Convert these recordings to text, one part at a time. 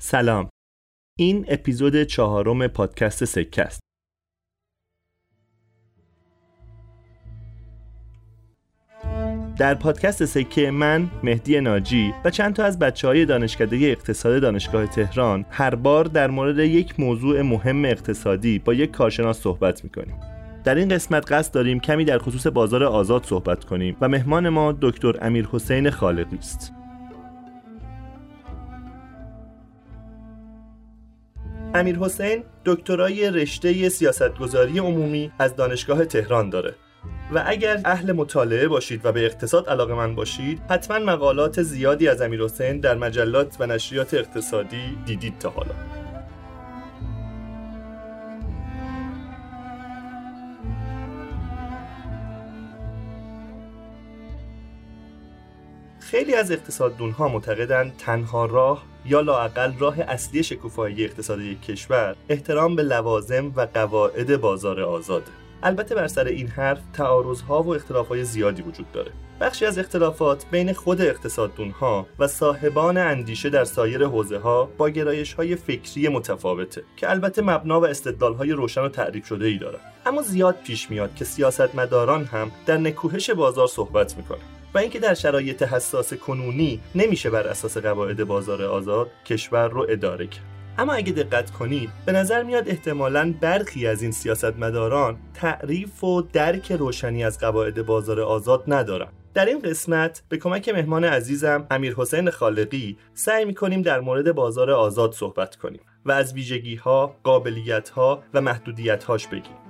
سلام. این اپیزود چهارم پادکست سکه است. در پادکست سکه من مهدی ناجی و چند تا از بچه های دانشکده اقتصاد دانشگاه تهران هر بار در مورد یک موضوع مهم اقتصادی با یک کارشناس صحبت می‌کنیم. در این قسمت قصد داریم کمی در خصوص بازار آزاد صحبت کنیم و مهمان ما دکتر امیر حسین خالقی است امیر حسین دکترای رشته سیاستگذاری عمومی از دانشگاه تهران داره. و اگر اهل مطالعه باشید و به اقتصاد علاقه من باشید حتما مقالات زیادی از امیر حسین در مجلات و نشریات اقتصادی دیدید تا حالا. خیلی از اقتصاددون ها معتقدند تنها راه یا لاقل راه اصلی شکوفایی اقتصاد یک کشور احترام به لوازم و قواعد بازار آزاده البته بر سر این حرف تعارضها و اختلافهای زیادی وجود داره. بخشی از اختلافات بین خود اقتصاددون ها و صاحبان اندیشه در سایر حوزه ها با گرایش های فکری متفاوته که البته مبنا و استدلال های روشن و تعریف شده ای داره اما زیاد پیش میاد که سیاستمداران هم در نکوهش بازار صحبت می‌کنن. و اینکه در شرایط حساس کنونی نمیشه بر اساس قواعد بازار آزاد کشور رو اداره کرد. اما اگه دقت کنید به نظر میاد احتمالا برخی از این سیاستمداران تعریف و درک روشنی از قواعد بازار آزاد ندارن. در این قسمت به کمک مهمان عزیزم امیر حسین خالقی سعی می‌کنیم در مورد بازار آزاد صحبت کنیم و از ویژگی ها، قابلیت ها و محدودیت هاش بگیم.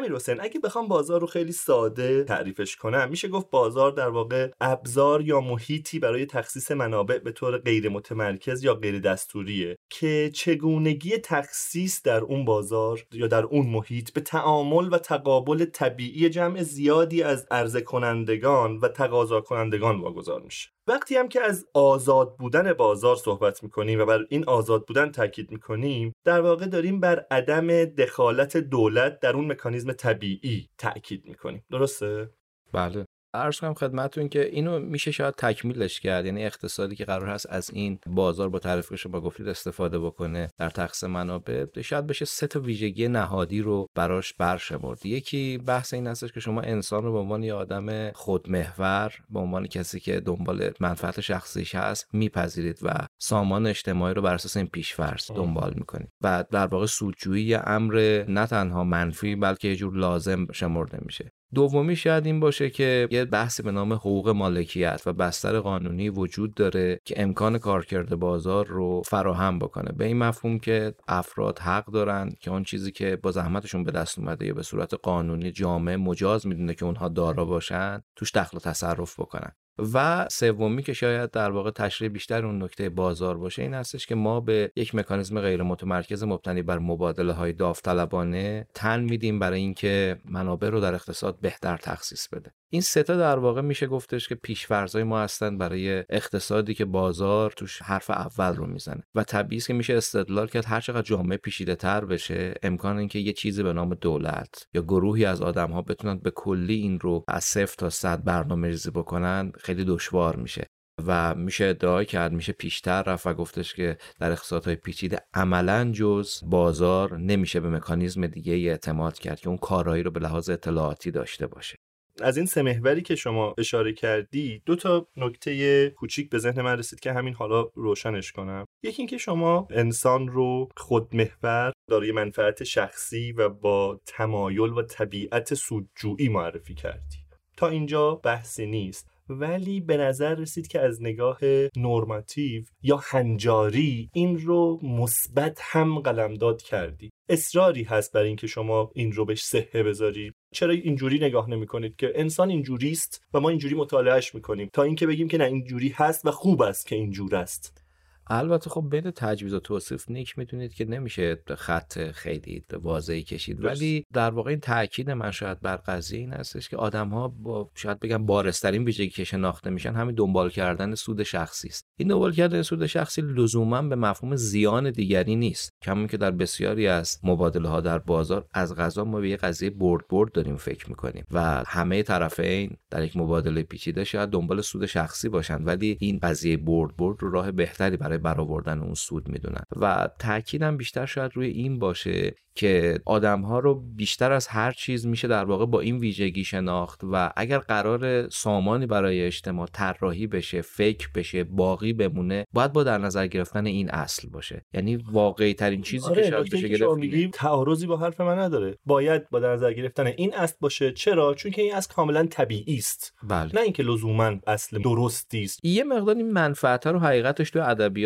امیر حسین اگه بخوام بازار رو خیلی ساده تعریفش کنم میشه گفت بازار در واقع ابزار یا محیطی برای تخصیص منابع به طور غیر متمرکز یا غیر دستوریه که چگونگی تخصیص در اون بازار یا در اون محیط به تعامل و تقابل طبیعی جمع زیادی از عرضه کنندگان و تقاضا کنندگان واگذار میشه. وقتی هم که از آزاد بودن بازار صحبت می‌کنیم و بر این آزاد بودن تاکید می‌کنیم در واقع داریم بر عدم دخالت دولت در اون مکانیزم طبیعی تاکید می‌کنیم. درسته؟ بله. عرض کنم خدمتتون که اینو میشه شاید تکمیلش کرد. یعنی اقتصادی که قرار هست از این بازار با تعریف که با گفتید استفاده بکنه در تقسیم منابع شاید بشه سه تا ویژگی نهادی رو براش برشمرد یکی بحث این هستش که شما انسان رو به عنوان یه آدم خودمحور به عنوان کسی که دنبال منفعت شخصیش هست میپذیرید و سامان اجتماعی رو بر اساس این پیشفرض دنبال می‌کنید. و در واقع سودجویی امر نه تنها منفی بلکه یه جور لازم شمرده میشه. دومی شاید این باشه که یه بحثی به نام حقوق مالکیت و بستر قانونی وجود داره که امکان کارکرد بازار رو فراهم بکنه. به این مفهوم که افراد حق دارن که اون چیزی که با زحمتشون به دست اومده یا به صورت قانونی جامعه مجاز می‌دونه که اونها دارا باشن توش دخل و تصرف بکنن. و سومی که شاید در واقع تشریح بیشتر اون نکته بازار باشه این هستش که ما به یک مکانیزم غیر متمرکز مبتنی بر مبادله های داوطلبانه تن میدیم برای اینکه منابع رو در اقتصاد بهتر تخصیص بده. این ستا در واقع میشه گفتش که پیشورزای ما هستن برای اقتصادی که بازار توش حرف اول رو می‌زنه. و طبیعی که میشه استدلال کرد هر چقدر جامعه پیچیده تر بشه امکان اینکه یه چیزی به نام دولت یا گروهی از آدم ها بتونن به کلی این رو از صفر تا صد برنامه ریزی بکنن خیلی دشوار میشه. و میشه ادعا کرد میشه پیشتر رفت و گفتش که در اقتصادهای پیچیده عملا جز بازار نمیشه به مکانیزم دیگه اعتماد کرد که اون کارایی رو به لحاظ اطلاعاتی داشته باشه. از این سه محوری که شما اشاره کردی دو تا نکته کوچیک به ذهن من رسید که همین حالا روشنش کنم. یکی اینکه شما انسان رو خودمحور دارای منفعت شخصی و با تمایل و طبیعت سودجویی معرفی کردی. تا اینجا بحثی نیست. ولی به نظر رسید که از نگاه نرماتیو یا هنجاری این رو مثبت هم قلمداد کردی. اصراری هست بر اینکه شما این رو بهش صحه بذاری. چرا اینجوری نگاه نمی کنید که انسان اینجوری است و ما اینجوری مطالعهش می‌کنیم؟ تا اینکه بگیم که نه اینجوری هست و خوب است که اینجور است. البته خب بین تجویز و توصیف نیک می‌تونید که نمیشه خط خیلی واضحی کشید. ولی در واقع این تاکید من شاید بر قضیه این هستش که آدم ها با شاید بگم بارسترین ویژگی که شناخته میشن همین دنبال کردن سود شخصی است. این دنبال کردن سود شخصی لزوما به مفهوم زیان دیگری نیست. کما که در بسیاری از مبادله ها در بازار از غذا ما به یه قضیه برد برد داریم فکر می‌کنیم و همه طرفین در یک مبادله پیچیده شاید دنبال سود شخصی باشن. ولی این قضیه برد برد رو راه بهتری برای برآوردن اون سود می‌دونن. و تاکیدم بیشتر شاید روی این باشه که آدم ها رو بیشتر از هر چیز میشه در واقع با این ویژگی شناخت و اگر قرار سامانی برای اجتماع طراحی بشه فکر بشه باقی بمونه باید با در نظر گرفتن این اصل باشه. یعنی واقعی ترین چیزی آره که شاید بشه گرفت تعارضی با حرف من نداره. باید با در نظر گرفتن این اصل باشه. چرا؟ چون که این اصل کاملا طبیعی است. بله. نه اینکه لزوما اصل درستی است. یه مقدار این منفعت رو حقیقتش تو ادبیات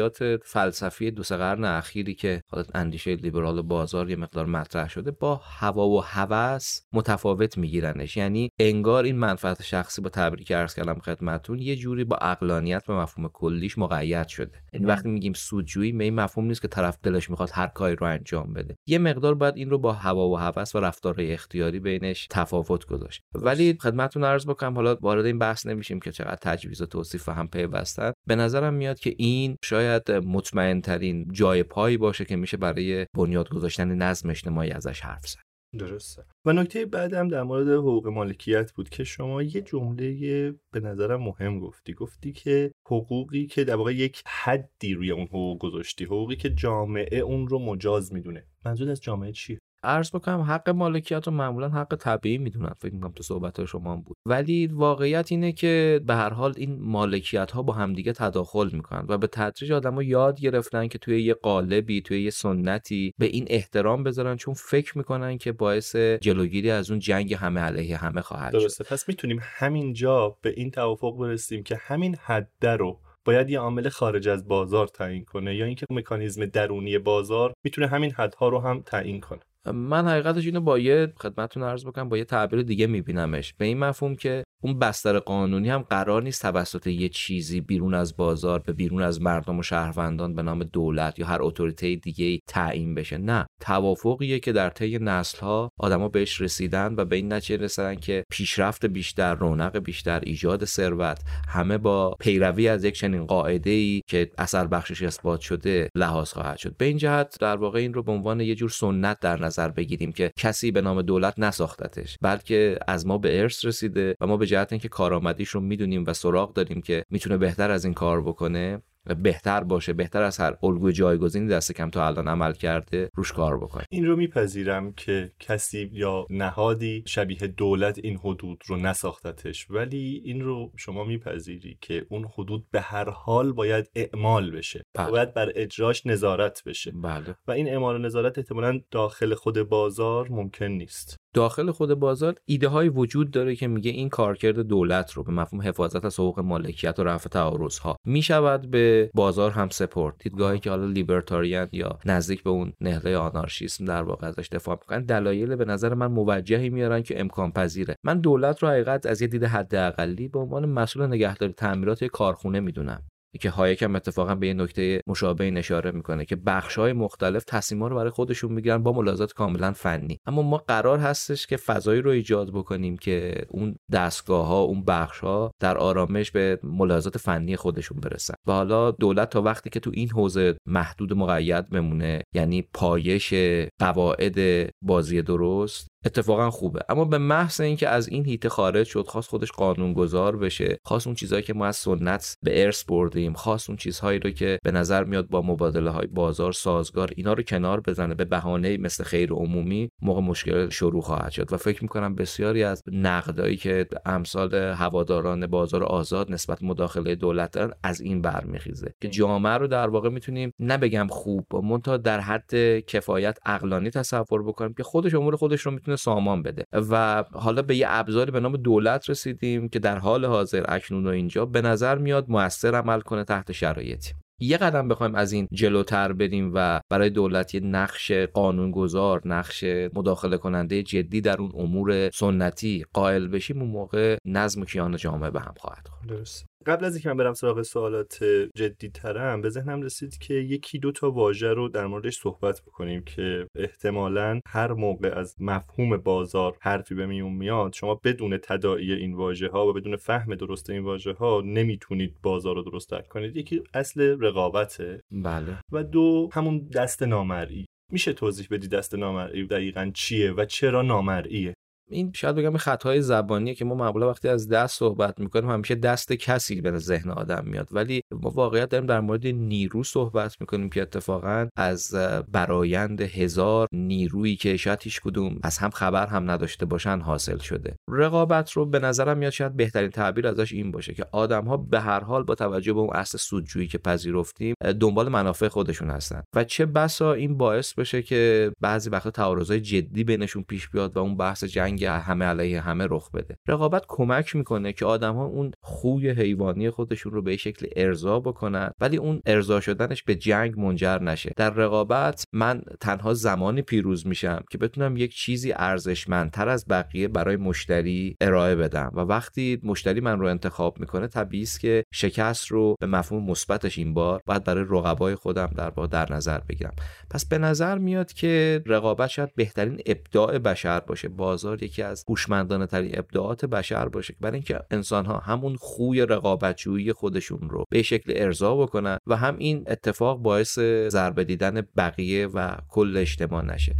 فلسفی دو سه قرن اخیری که حالت اندیشه لیبرال بازار یه مقدار مطرح شده با هوا و هوس متفاوت میگیرنش. یعنی انگار این منفعت شخصی با تبریک عرض کردم خدمتتون یه جوری با اقلانیت به مفهوم کلیش مقید شده. یعنی وقتی میگیم سودجویی به این مفهوم نیست که طرف دلش می‌خواد هر کاری رو انجام بده. یه مقدار باید این رو با هوا و هوس و رفتار اختیاری بینش تفاوت گذاشت. ولی خدمتتون عرض بکنم حالا وارد این بحث نمیشیم که چقدر تجویز و توصیف و هم پیوستن. به نظرم میاد که این شاید مطمئن ترین جای پایی باشه که میشه برای بنیاد گذاشتن نظم اجتماعی ازش حرف زد. درسته. و نکته بعدم در مورد حقوق مالکیت بود که شما یه جمله به نظرم مهم گفتی. گفتی که حقوقی که در واقع یک حدی روی اون حقوق گذاشتی حقوقی که جامعه اون رو مجاز می‌دونه. منظور از جامعه چیه؟ عرض بکنم حق مالکیت رو معمولا حق طبیعی می‌دونن فکر می‌کنم تو صحبت شما بود. ولی واقعیت اینه که به هر حال این مالکیت ها با همدیگه تداخل می‌کنن و به تدریج آدما یاد گرفتن که توی یه قالبی توی یه سنتی به این احترام بذارن چون فکر می‌کنن که باعث جلوگیری از اون جنگ همه علیه همه خواهد درسته. پس می‌تونیم همینجا به این توافق برسیم که همین حد رو باید یه عامل خارج از بازار تعیین کنه یا اینکه مکانیزم درونی بازار می‌تونه همین حدها رو هم تعیین کنه. من حقیقتش اینو با یه خدمتتون عرض بکنم با یه تعبیر دیگه میبینمش. به این مفهوم که اون بستر قانونی هم قرار نیست توسط یه چیزی بیرون از بازار به بیرون از مردم و شهروندان به نام دولت یا هر اتوریته دیگه تعیین بشه. نه توافقیه که در طی نسل‌ها آدما بهش رسیدن و به این نتیجه رسیدن که پیشرفت بیشتر رونق بیشتر ایجاد ثروت همه با پیروی از یک چنین قاعده ای که اثر بخشش اثبات شده لحاظ خواهد شد. به این جهت در واقع این رو به عنوان یه جور سنت در نظر بگیریم که کسی به نام دولت نساختتش بلکه از ما به ارث رسیده و ما به جهت اینکه کارآمدیش رو می‌دونیم و سراغ داریم که می‌تونه بهتر از این کار بکنه بهتر باشه بهتر از هر الگوی جایگزینی دست کم تا الان عمل کرده روش کار بکنه این رو میپذیرم که کسی یا نهادی شبیه دولت این حدود رو نساختتش ولی این رو شما میپذیری که اون حدود به هر حال باید اعمال بشه بله. باید بر اجراش نظارت بشه بله. و این اعمال و نظارت احتمالا داخل خود بازار ممکن نیست داخل خود بازار ایده های وجود داره که میگه این کارکرد دولت رو به مفهوم حفاظت از حقوق مالکیت و رفع تعارض ها می‌شود به بازار هم سپرد. دیدگاهی که حالا لیبرتاریان یا نزدیک به اون نهله آنارشیسم در واقع ازش دفاع می‌کنن دلایل به نظر من موجهی میارن که امکان پذیره. من دولت رو حقیقت از یه دید حداقلی به عنوان مسئول نگهداری تعمیرات کارخونه می‌دونم. که هایک هم اتفاقا به یه نکته مشابه اشاره می‌کنه که بخش های مختلف تصمیم رو برای خودشون می‌گیرن با ملاحظات کاملا فنی. اما ما قرار هستش که فضایی رو ایجاد بکنیم که اون دستگاه ها اون بخش ها در آرامش به ملاحظات فنی خودشون برسن. و حالا دولت تا وقتی که تو این حوزه محدود مقید بمونه یعنی پایش قواعد بازی درست اتفاقا خوبه. اما به محض اینکه از این هیته خارج شد خواست خودش قانونگذار بشه خواست اون چیزهایی که ما از سنت به ارث بردیم خواست اون چیزهایی رو که به نظر میاد با مبادله های بازار سازگار اینا رو کنار بزنه به بهانه مثل خیر عمومی موقع مشکل شروع خواهد شد. و فکر می‌کنم بسیاری از نقدایی که امثال هواداران بازار آزاد نسبت مداخله دولت دارن از این برمیخیزه. که جامعه رو در واقع می‌تونیم نبگم خوب منتها در حد کفایت اقلانی تصور بکنیم که خودش امور خودش رو می‌تونه سامان بده. و حالا به یه ابزاری به نام دولت رسیدیم که در حال حاضر اکنون و اینجا به نظر میاد موثر عمل کنه تحت شرایطی. یه قدم بخوایم از این جلوتر بریم و برای دولت یه نقش قانونگذار نقش مداخله کننده جدی در اون امور سنتی قائل بشیم اون موقع نظم کیان جامعه به هم خواهد خورد. درست قبل از اینکه من برم سراغ سوالات جدی ترم به ذهنم رسید که یکی دو تا واژه رو در موردش صحبت بکنیم که احتمالا هر موقع از مفهوم بازار حرفی به میون میاد شما بدون تداعی این واژه ها و بدون فهم درست این واژه ها نمی‌تونید بازار رو درست درک کنید. یکی اصل رقابته. بله. و دو همون دست نامرئی. میشه توضیح بدی دست نامرئی دقیقا چیه و چرا نامرئیه؟ این شاید بگم خطای زبانیه که ما معمولا وقتی از دست صحبت می‌کنیم همیشه دست کسی به ذهن آدم میاد. ولی ما واقعیت داریم در مورد نیرو صحبت می‌کنیم که اتفاقا از برایند هزار نیرویی که شاید هیچ کدوم از هم خبر هم نداشته باشن حاصل شده. رقابت رو به نظرم میاد شاید بهترین تعبیر ازش این باشه که آدم ها به هر حال با توجه به اون اصل سودجویی که پذیرفتیم دنبال منافع خودشون هستن. و چه بسا این باعث بشه که بعضی وقتا تعارضای جدی بینشون پیش بیاد و اون بحث جنگ جنگ همه علیه همه رخ بده. رقابت کمک می‌کنه که آدم ها اون خوی حیوانی خودشون رو به شکل ارضا بکنن ولی اون ارضا شدنش به جنگ منجر نشه. در رقابت من تنها زمانی پیروز میشم که بتونم یک چیزی ارزشمندتر از بقیه برای مشتری ارائه بدم. و وقتی مشتری من رو انتخاب می‌کنه طبیعی است که شکست رو به مفهوم مثبتش این بار باید برای رقبای خودم در با در نظر بگیرم. پس به نظر میاد که رقابت شاید بهترین ابداع بشر باشه. بازار یکی از هوشمندانه ترین ابداعات بشر باشه برای اینکه انسان ها همون خوی رقابتجویی خودشون رو به شکل ارضا بکنن و هم این اتفاق باعث ضربه دیدن بقیه و کل اجتماع نشه.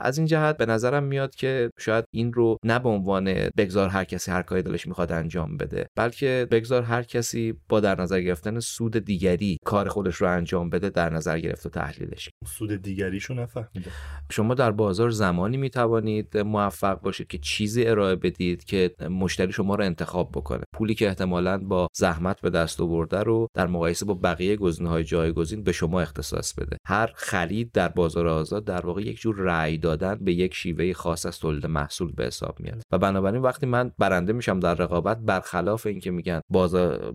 از این جهت به نظرم میاد که شاید این رو نه به عنوان بگذار هر کسی هر کاری دلش می‌خواد انجام بده بلکه بگذار هر کسی با در نظر گرفتن سود دیگری کار خودش رو انجام بده در نظر گرفت و تحلیلش. سود دیگریشو نفهمیده. شما در بازار زمانی می‌توانید موفق باشید که چیزی ارائه بدید که مشتری شما رو انتخاب بکنه. پولی که احتمالا با زحمت به دست آورده رو در مقایسه با بقیه گزینه‌های جایگزین به شما اختصاص بده. هر خرید در بازار آزاد در واقع یک جور رأی دادن به یک شیوه خاص از تولید محصول به حساب میاد. و بنابراین وقتی من برنده میشم در رقابت برخلاف اینکه میگن بازار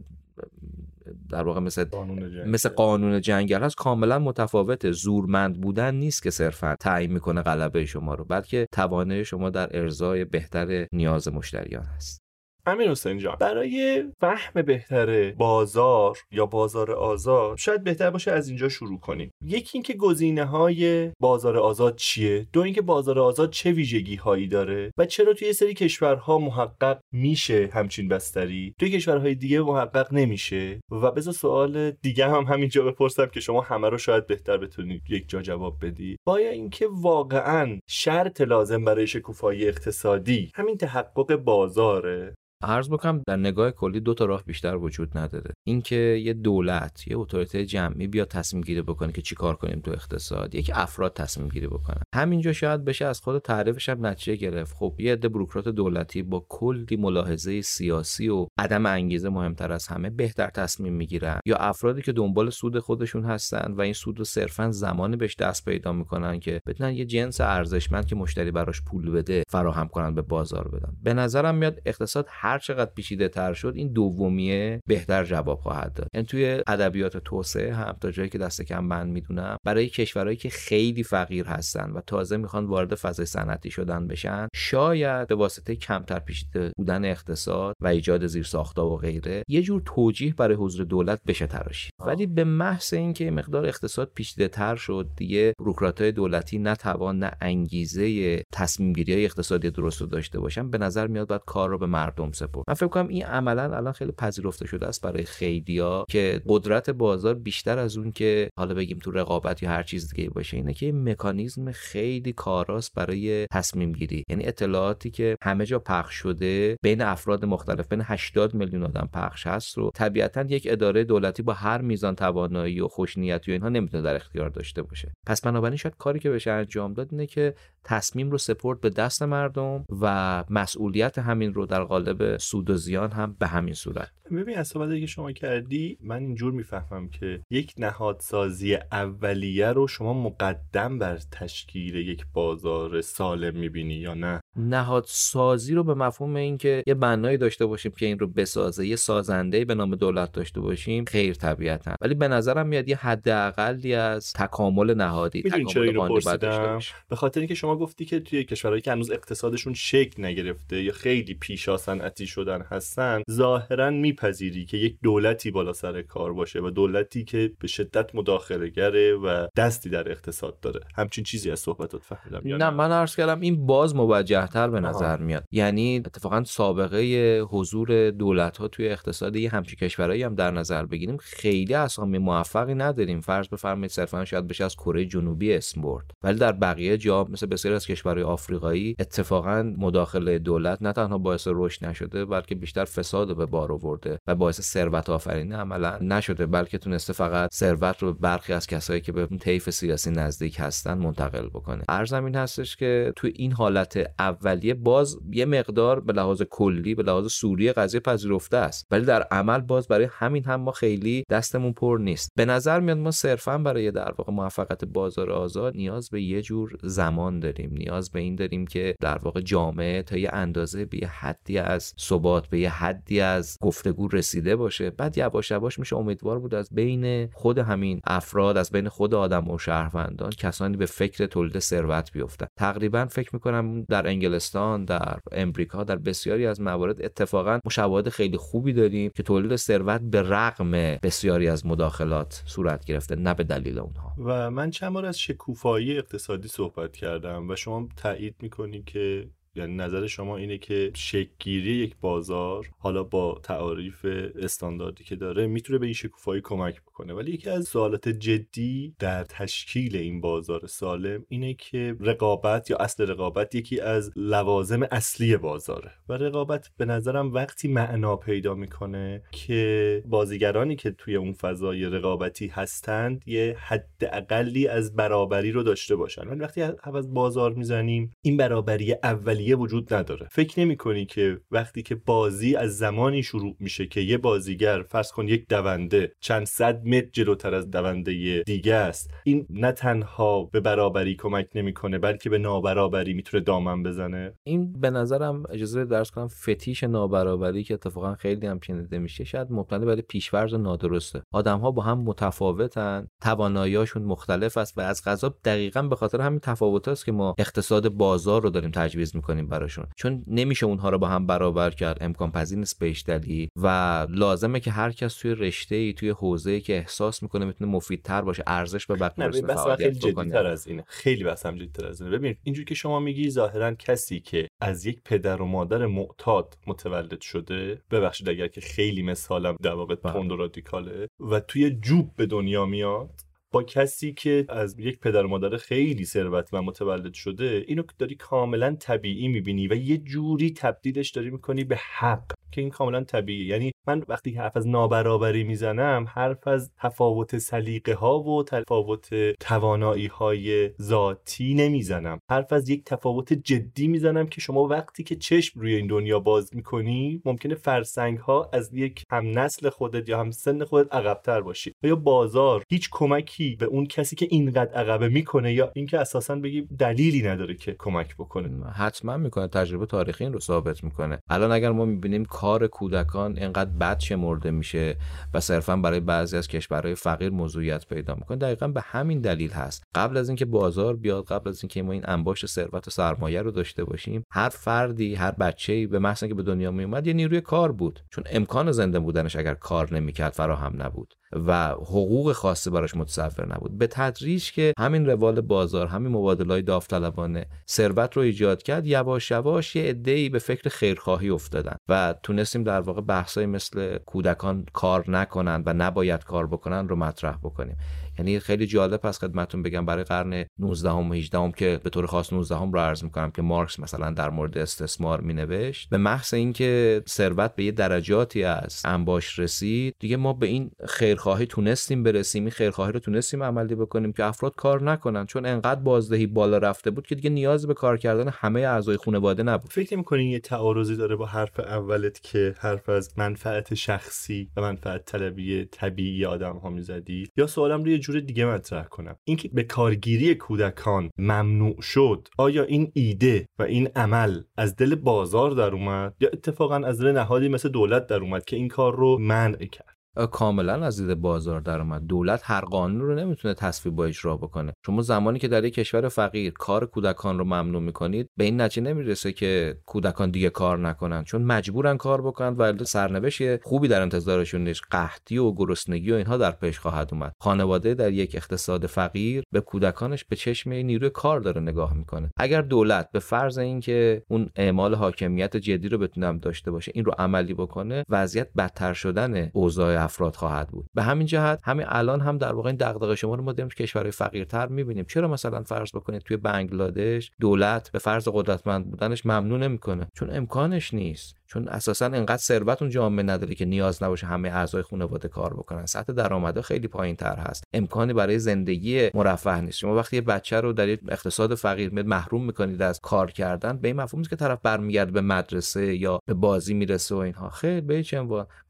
در واقع مثل قانون مثل قانون جنگل هست کاملا متفاوته زورمند بودن نیست که صرفا تعیین می‌کنه غلبه شما رو بلکه توانه شما در ارزای بهتر نیاز مشتریان هست. امیر حسین جان برای فهم بهتر بازار یا بازار آزاد شاید بهتر باشه از اینجا شروع کنیم. یکی اینکه گزینه های بازار آزاد چیه؟ دو اینکه بازار آزاد چه ویژگی هایی داره؟ و چرا توی سری کشورها محقق میشه همچین بستری؟ توی کشورهای دیگه محقق نمیشه؟ و بذار سوال دیگه هم همینجا بپرسم که شما همه رو شاید بهتر بتونید یک جا جواب بدی. بایا اینکه واقعا شرط لازم برای شکوفایی اقتصادی همین تحقق بازاره. عرض بکنم در نگاه کلی دو تا راه بیشتر وجود نداره. اینکه یه دولت یه اتوریته جمعی بیا تصمیم گیری بکنه که چیکار کنیم تو اقتصاد. یک افراد تصمیم گیری بکنن. همینجا شاید بشه از خود تعریفش هم نتیجه گرفت. خب یه عده بروکرات دولتی با کلی ملاحظه سیاسی و عدم انگیزه مهمتر از همه بهتر تصمیم می‌گیرن. یا افرادی که دنبال سود خودشون هستن و این سود رو صرفا زمانی بهش دست پیدا می‌کنن که بتونن یه جنس ارزشمند که مشتری براش پول بده فراهم کنن به بازار بدن. به نظرم میاد اقتصاد هر هر چقدر پیچیده تر شد این دومیه بهتر جواب خواهد داد. یعنی توی ادبیات توسعه هم تا جایی که دست کم من می‌دونم برای کشورهایی که خیلی فقیر هستن و تازه می‌خوان وارد فضای صنعتی شدن بشن شاید به واسطه کمتر پیچیده بودن اقتصاد و ایجاد زیر ساختا و غیره یه جور توجیه برای حضور دولت بشه تراشید ولی به محض اینکه مقدار اقتصاد پیچیده تر شد دیگه بروکراتای دولتی نه توان نه انگیزه تصمیم گیری اقتصادی درست رو داشته باشن. به نظر میاد باید کار رو به مردم سپرد. من فکر کنم این عملا الان خیلی پذیرفته شده است برای خیلیا که قدرت بازار بیشتر از اون که حالا بگیم تو رقابت یا هر چیز دیگه باشه اینه که مکانیزم خیلی کاراست برای تصمیم گیری. یعنی اطلاعاتی که همه جا پخش شده بین افراد مختلف بین 80 میلیون آدم پخش هست رو طبیعتا یک اداره دولتی با هر میزان توانایی و خوشنیتی و اینها نمی‌تونه در اختیار داشته باشه. پس بنابراین شاید کاری که بشه انجام داد اینه که تصمیم رو سپورت به دست مردم و مسئولیت همین رو در قالب سود و زیان هم به همین صورت. ببین از که شما کردی من اینجور می‌فهمم که یک نهادسازی اولیه رو شما مقدم بر تشکیل یک بازار سالم می‌بینی یا نه؟ نهادسازی رو به مفهوم اینکه یه بنایی داشته باشیم که این رو بسازه یه سازنده به نام دولت داشته باشیم خیر طبیعتا. ولی به نظرم میاد یه حداقلی از تکامل نهادی تکامل چرا به خاطر اینکه شما گفتی که توی کشورهایی که هنوز اقتصادشون شکل نگرفته یا خیلی پیشا صنعتی شدن هستن ظاهرا میپذیری که یک دولتی بالا سر کار باشه و دولتی که به شدت مداخله گره و دستی در اقتصاد داره. همچین چیزی از صحبتات فهمیدم نه من عرض کردم این باز موجهتر به نظر میاد. یعنی اتفاقا سابقه حضور دولت ها توی اقتصاد یه همچین کشورهایی هم در نظر بگیریم. خیلی اسامی موفقی نداریم. فرض بفرمایید صرفا شاید بشه از کره جنوبی اسم برد. ولی در بقیه جا مثل بسیاری از کشورهای آفریقایی اتفاقا مداخله دولت نه تنها باعث رشد نشده بلکه بیشتر فساد به بار آورده و باعث ثروت آفرینی عملا نشده. بلکه تونسته فقط ثروت رو برخی از کسایی که به طیف سیاسی نزدیک هستن منتقل بکنه. ارزم این هستش که تو این حالت اولیه باز یه مقدار به لحاظ کلی به لحاظ سوری قضیه پذیرفته است. ولی در عمل باز برای همین هم ما خیلی دستمون پر نیست. به نظر میاد ما صرفا برای در واقع موفقیت بازار آزاد نیاز به یه جور زمان داریم. نیاز به این داریم که در واقع جامعه تا یه اندازه به حدی از ثبات به یه حدی از گفتگو رسیده باشه. بعد یواش یواش میشه امیدوار بود از بین خود همین افراد از بین خود آدم و شهروندان کسانی به فکر تولید ثروت بیفتن. تقریبا فکر می‌کنم در انگلستان در امریکا در بسیاری از موارد اتفاقا مشاهده خیلی خوبی داریم که تولید ثروت به رغم بسیاری از مداخلات صورت گرفته نه به دلیل اونها. و من چند بار از شکوفایی اقتصادی صحبت کردم و شما تایید می‌کنی که یعنی نظر شما اینه که شکگیری یک بازار حالا با تعاریف استانداردی که داره می‌تونه به این شکوفایی کمک بکنه. ولی یکی از سوالات جدی در تشکیل این بازار سالم اینه که رقابت یا اصل رقابت یکی از لوازم اصلی بازاره. و رقابت به نظرم وقتی معنا پیدا می‌کنه که بازیگرانی که توی اون فضای رقابتی هستند یه حد اقلی از برابری رو داشته باشن. ولی وقتی از بازار می‌زنیم این برابری اولی وجود نداره. فکر نمی کنی که وقتی که بازی از زمانی شروع میشه که یه بازیگر فرض کن یک دونده چند صد متر جلوتر از دونده دیگه است این نه تنها به برابری کمک نمی‌کنه بلکه به نابرابری می‌تونه دامن بزنه؟ این به نظرم اجازه درس کنم فتیش نابرابری که اتفاقا خیلی هم شنیده میشه شاید مبتنی بر پیشورز نادرسته. آدم ها با هم متفاوتن تواناییاشون مختلف است و از غذا دقیقا به خاطر همین تفاوت است که ما اقتصاد بازار رو داریم تجویز می‌کنیم. کنیم براشون. چون نمیشه اونها رو با هم برابر کرد. امکان پذیر نیست بیشتری و لازمه که هر کس توی رشته ای توی حوزه ای که احساس می‌کنه می‌تونه مفیدتر باشه ارزش به بقیه بس خیلی جدیتر از اینه. خیلی بس هم جدیتر از اینه. ببین اینجوری که شما میگی ظاهرا کسی که از یک پدر و مادر معتاد متولد شده ببخشید اگر که خیلی مثالم در واقع بله. تند و رادیکاله و توی جوب به دنیا میاد با کسی که از یک پدر و مادر خیلی ثروتمند متولد شده اینو داری کاملا طبیعی می‌بینی و یه جوری تبدیلش داری می‌کنی به حق. که این کاملا طبیعی یعنی من وقتی که حرف از نابرابری می‌زنم حرف از تفاوت سلیقه ها و تفاوت توانایی های ذاتی نمی‌زنم. حرف از یک تفاوت جدی می‌زنم که شما وقتی که چشم روی این دنیا باز می‌کنی ممکنه فرسنگ ها از یک هم نسل خودت یا هم سن خودت عقبتر باشی. یا بازار هیچ کمکی به اون کسی که اینقدر عقبه می‌کنه یا اینکه اساسا بگی دلیلی نداره که کمک بکنه. حتما می‌کنه. تجربه تاریخی این رو ثابت می‌کنه. الان اگر ما می‌بینیم کار کودکان اینقدر بد شمرده میشه و صرفا برای بعضی از کشورهای فقیر موضوعیت پیدا می‌کنه. دقیقا به همین دلیل هست. قبل از اینکه بازار بیاد قبل از اینکه ما این انباشت ثروت و سرمایه رو داشته باشیم هر فردی هر بچه‌ای به محض که به دنیا میومد یه نیروی کار بود. چون امکان زنده بودنش اگر کار نمی‌کرد فراهم نبود. و حقوق خاصی براش متصور نبود. به تدریج که همین روال بازار همین مبادلای داوطلبانه ثروت رو ایجاد کرد یواش یواش یه عده‌ای به فکر خیرخواهی افتادن و تونستیم در واقع بحثای مثل کودکان کار نکنند و نباید کار بکنن رو مطرح بکنیم. یعنی خیلی جالب است خدمتتون بگم برای قرن 19 و 18 هم که به طور خاص 19 هم رو عرض می‌کنم که مارکس مثلا در مورد استثمار مینوشت. به محض اینکه ثروت به یه درجاتی از انباش رسید دیگه ما به این خیرخواهی تونستیم برسیم. این خیرخواهی رو تونستیم عملی بکنیم که افراد کار نکنن. چون انقدر بازدهی بالا رفته بود که دیگه نیاز به کار کردن همه اعضای خانواده نبود. فکر می‌کنین یه تعارضی داره با حرف اولت که حرف از منفعت شخصی و منفعت طلبی طبیعی آدم ها می‌زدی؟ یا سوالم رو یه جور دیگه مطرح کنم. اینکه به کارگیری کودکان ممنوع شد آیا این ایده و این عمل از دل بازار در اومد یا اتفاقا از دل نهادی مثل دولت در اومد که این کار رو منع کرد؟ کاملا از دید بازار در اومد دولت هر قانون رو نمی‌تونه تصویب با اجرا بکنه. شما زمانی که در یک کشور فقیر کار کودکان رو ممنوع می‌کنید به این نتیجه نمی‌رسه که کودکان دیگه کار نکنن چون مجبورن کار بکنن و سرنوشت خوبی در انتظارشون نیست. قحطی و گرسنگی و اینها در پیش خواهد اومد. خانواده در یک اقتصاد فقیر به کودکانش به چشم نیروی کار داره نگاه می‌کنه. اگر دولت به فرض اینکه اون اعمال حاکمیت جدی رو بتونم داشته باشه این رو عملی بکنه وضعیت بدتر شدن اوضاع افراد خواهد بود. به همین جهت همین الان هم در واقع این دغدغه شما رو ما داریم کشورهای فقیرتر می‌بینیم. چرا مثلا فرض بکنید توی بنگلادش دولت به فرض قدرتمند بودنش ممنون نمی‌کنه؟ چون امکانش نیست. چون اساسا انقدر ثروت اون جامعه نداره که نیاز نباشه همه اعضای خانواده کار بکنن. سطح درآمده خیلی پایین تر هست. امکانی برای زندگی مرفه نیست. شما وقتی یه بچه رو در اقتصاد فقیر محروم می‌کنید از کار کردن به این مفهوم که طرف برمیگرده به مدرسه یا به بازی می‌رسه و اینها. خیر به چه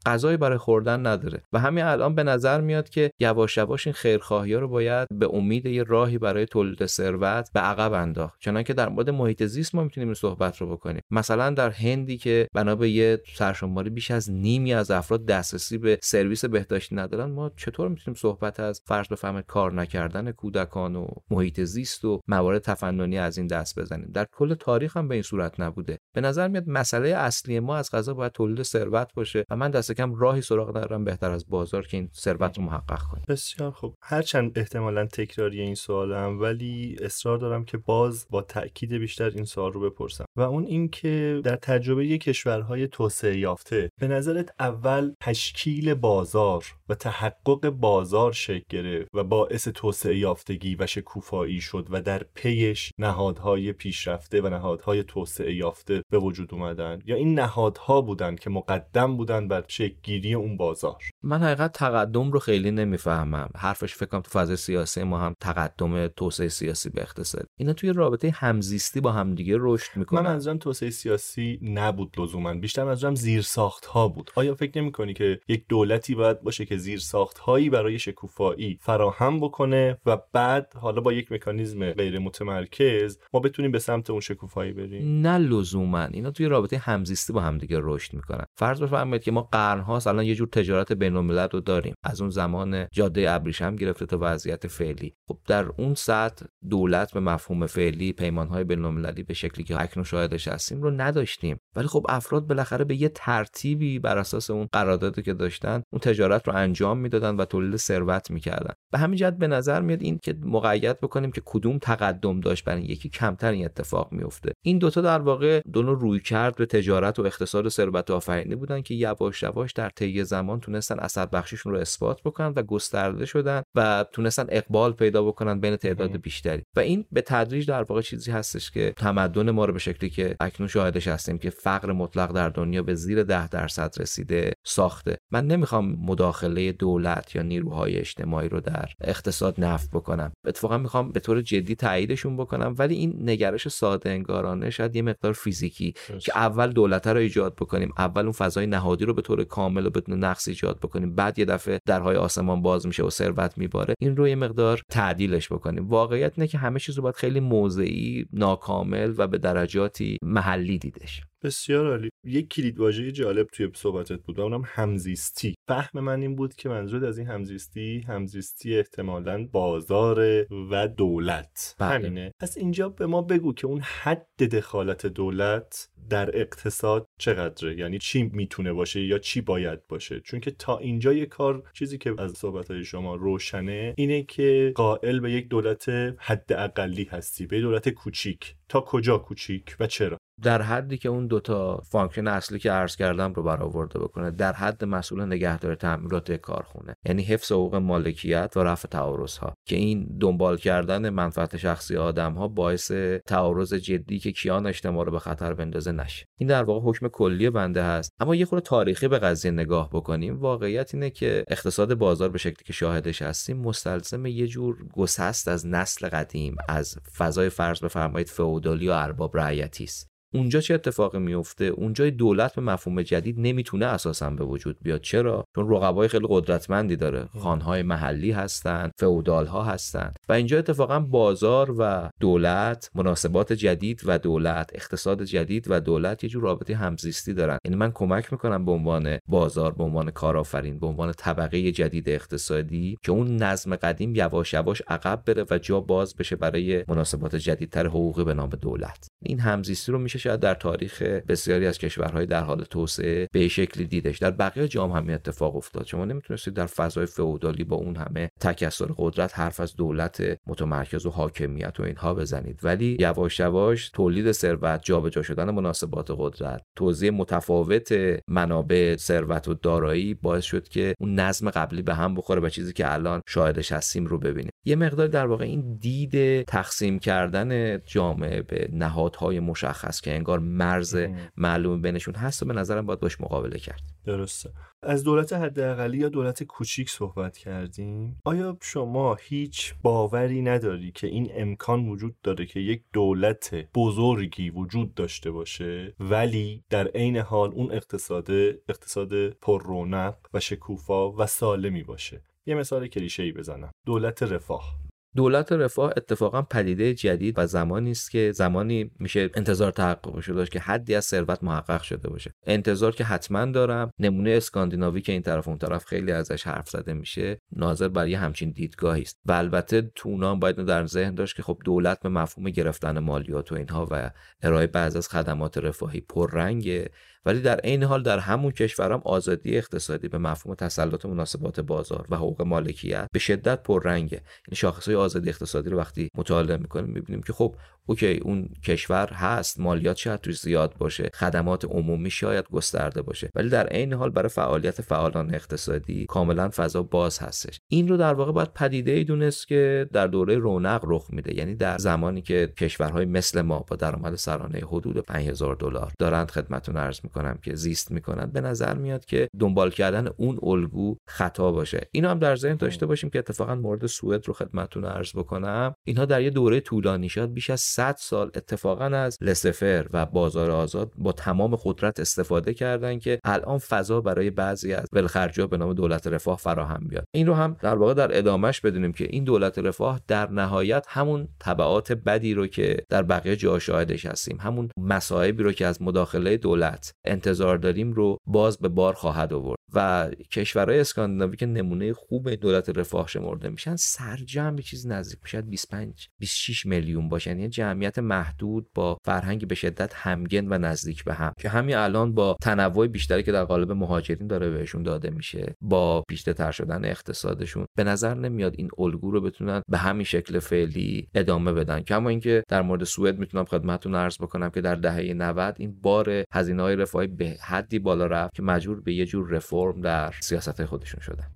غذای برای خوردن نداره. و همین الان به نظر میاد که یواش یواش این خیرخواهی ها رو باید به امید یه راهی برای تولید ثروت به عقب انداخت. چنانکه در مورد محیط زیست ما می‌تونیم این صحبت رو بکنیم. مثلا در هندی که بنا به یه سرشماری بیش از نیمی از افراد دسترسی به سرویس بهداشتی ندارن ما چطور می‌تونیم صحبت از فرض بفهمه کار نکردن کودکان و محیط زیست و موارد تفننی از این دست بزنیم؟ در کل تاریخ هم به این صورت نبوده. به نظر میاد مسئله اصلی ما از غذا باید تولید ثروت باشه و من دست کم راهی سراغ ندارم بهتر از بازار که این ثروت رو محقق کنیم. بسیار خوب. هرچند احتمالا تکراری این سوالم ولی اصرار دارم که باز با تاکید بیشتر این سوال رو بپرسم. و اون اینکه در تجربه کشورهای توسعه یافته به نظرت اول تشکیل بازار و تحقق بازار شکل گرفت و باعث توسعه یافتگی و شکوفایی شد و در پیش نهادهای پیشرفته و نهادهای توسعه یافته به وجود اومدن. یا این نهادها بودن که مقدم بودن بر شکلگیری اون بازار. من حقیقت تقدم رو خیلی نمی‌فهمم. حرفش فکر کنم تو فضای سیاسی ما هم تقدم توسعه سیاسی به اقتصاد. اینا توی رابطه همزیستی با همدیگه رشد می‌کنن. من منظورم توسعه سیاسی نبود لزوما. بیشتر منظورم زیر ساخت ها بود. آیا فکر نمی کنی که یک دولتی باید باشه که زیر ساخت هایی برای شکوفایی فراهم بکنه و بعد حالا با یک مکانیزم غیر متمرکز ما بتونیم به سمت اون شکوفایی بریم. نه لزوما. اینا توی رابطه همزیستی با همدیگه رشد می‌کنن. فرض بفرمایید که ما قرنهاست الان یه جور تجارت بین الملل رو داریم. از اون زمان جاده ابریشم گرفته تا وضعیت فعلی. خب در اون سطح دولت به مفهوم فعلی پیمانهای بین المللی به شکلی که اکنون شاهدش هستیم رو نداشتیم. ولی خب افراد بالاخره به یه ترتیبی بر اساس اون قراردادی که داشتن اون تجارت رو انجام می‌دادن و تولید ثروت می‌کردن. به همین جهت به نظر میاد این که مقید بکنیم که کدوم تقدم داشت برای یکی کمتر این اتفاق میفته این دوتا در واقع دو روی کرد به تجارت و اقتصاد و ثروت آفرینی بودن که یواش یواش در طی زمان تونستن اثر بخشیشون رو اثبات بکنن و گسترده شدن و تونستن اقبال پیدا بکنن بین تعداد بیشتری. و این به تدریج در واقع چیزی هستش که تمدن ما رو به شکلی که اکنون شاهدش هستیم که فقر مطلق در دنیا به زیر ده درصد رسیده ساخته. من نمی‌خوام مداخله دولت یا نیروهای اجتماعی رو در اقتصاد نفت بکنم. اتفاقا می‌خوام به طور جدی تاییدشون بکنم ولی این نگرش ساده انگارانه شاید یه مقدار فیزیکی که اول دولت رو ایجاد بکنیم اول اون فضای نهادی رو به طور کامل و بدون نقص ایجاد بکنیم بعد یه دفعه درهای آسمان باز میشه و ثروت میباره. این رو یه مقدار تعدیلش بکنیم. واقعیت اینه که همه چیز رو باید خیلی موضعی ناکامل و به درجاتی محلی دیدش. بسیار عالی. یک کلید واژه جالب توی صحبتت بود و اونم همزیستی. فهم من این بود که منظورت از این همزیستی همزیستی احتمالا بازار و دولت. بله. همینه. از اینجا به ما بگو که اون حد دخالت دولت در اقتصاد چقدره؟ یعنی چی می‌تونه باشه یا چی باید باشه؟ چون که تا اینجا یه کار چیزی که از صحبت های شما روشنه اینه که قائل به یک دولت حد اقلی هستی به دولت کوچیک. تا کجا کوچیک و چرا؟ در حدی که اون دوتا function اصلی که عرض کردم رو برآورده بکنه در حد مسئول نگهدار تعمیرات کارخونه یعنی حفظ حقوق مالکیت و رفع تعارض ها که این دنبال کردن منفعت شخصی آدم ها باعث تعارض جدی که کیان اجتماع رو به خطر بندازه نشه. این در واقع حکم کلی بنده هست. اما یه خورده تاریخی به قضیه نگاه بکنیم. واقعیت اینه که اقتصاد بازار به شکلی که شاهدش هستیم مستلزم یه جور گسست از نسل قدیم از فضای فرض بفرمایید فئودالی و ارباب رعیتی است. اونجا چه اتفاقی میفته؟ اونجا دولت به مفهوم جدید نمی‌تونه اساسا به وجود بیاد. چرا؟ چون رقبای خیلی قدرتمندی داره. خانهای محلی هستن فئودال ها هستن. و اینجا اتفاقا بازار و دولت مناسبات جدید و دولت اقتصاد جدید و دولت یه جور رابطه همزیستی دارن. یعنی من کمک می‌کنم به عنوان بازار به عنوان کارآفرین به عنوان طبقه جدید اقتصادی که اون نظم قدیم یواش یواش عقب بره و جا باز بشه برای مناسبات جدیدتر حقوقی به نام دولت. این همزیستی رو میشه شاید در تاریخ بسیاری از کشورهای در حال توسعه به شکلی دیدش. در بقیه جام همین اتفاق افتاد. شما نمی‌تونستید در فضای فئودالی با اون همه تکثر قدرت حرف از دولت متمرکز و حاکمیت و اینها بزنید. ولی یواش یواش تولید ثروت جابجا شدن مناسبات قدرت توزیع متفاوت منابع ثروت و دارایی باعث شد که اون نظم قبلی به هم بخوره و چیزی که الان شاهدش هستیم رو ببینیم. یه مقدار در واقع این دید تقسیم کردن جامعه به نهادهای مشخص که انگار مرز معلوم بینشون هست و به نظرم باید باش مقابله کرد. درسته. از دولت حداقلی یا دولت کوچیک صحبت کردیم؟ آیا شما هیچ باوری نداری که این امکان وجود داره که یک دولت بزرگی وجود داشته باشه ولی در عین حال اون اقتصاد اقتصاد پر رونق و شکوفا و سالمی باشه؟ یه مثال کلیشه ای بزنم. دولت رفاه. دولت رفاه اتفاقا پدیده جدید و زمانی است که زمانی میشه انتظار تحققش داشت که حدی از ثروت محقق شده باشه. انتظار که حتما دارم. نمونه اسکاندیناوی که این طرف اون طرف خیلی ازش حرف زده میشه ناظر بر یه همچین دیدگاهی است. و البته تونان باید در ذهن داشت که خب دولت به مفهوم گرفتن مالیات و اینها و ارائه بعض از خدمات رفاهی پررنگه. ولی در عین حال در همون کشورام آزادی اقتصادی به مفهوم تسلط مناسبات بازار و حقوق مالکیت به شدت پررنگه. این شاخصهای آزادی اقتصادی رو وقتی مطالعه می‌کنیم می‌بینیم که خب اوکی اون کشور هست مالیات شاید توش زیاد باشه خدمات عمومی شاید گسترده باشه ولی در عین حال برای فعالیت فعالان اقتصادی کاملا فضا باز هستش. این رو در واقع باید پدیده ای دونست که در دوره رونق رخ میده. یعنی در زمانی که کشورهای مثل ما با درآمد سرانه حدود 5000 دلار دارند خدمتتون عرض می‌کنم که زیست می‌کنند به نظر میاد که دنبال کردن اون الگو خطا باشه. اینو هم در ذهن داشته باشیم که اتفاقا مورد سوئد رو خدمتتون عرض بکنم. اینها در یه دوره طولانی شد بیش از 100 سال اتفاقا از لسفر و بازار آزاد با تمام قدرت استفاده کردن که الان فضا برای بعضی از ولخرجا به نام دولت رفاه فراهم بیاد. این رو هم در واقع در ادامش بدونیم که این دولت رفاه در نهایت همون تبعات بدی رو که در بقیه جا شاهدش هستیم همون مصائبی رو که از مداخله دولت انتظار داریم رو باز به بار خواهد آورد. و کشورهای اسکاندیناوی که نمونه خوب دولت رفاه شمرده میشن سرجم به چیز نزدیک میشه 25 26 میلیون باشن. یعنی جمعیت محدود با فرهنگی به شدت همگن و نزدیک به هم. که همین الان با تنوع بیشتری که در قالب مهاجرین داره بهشون داده میشه با پیشرفت‌تر شدن اقتصادشون به نظر نمیاد این الگو رو بتونن به همین شکل فعلی ادامه بدن. کما اینکه در مورد سوئد می‌تونم خدمتتون عرض بکنم که در دهه 90 این بار هزینه رفاهی به حدی بالا رفت که مجبور به یه جور رفرم در سیاست خودشون شدن.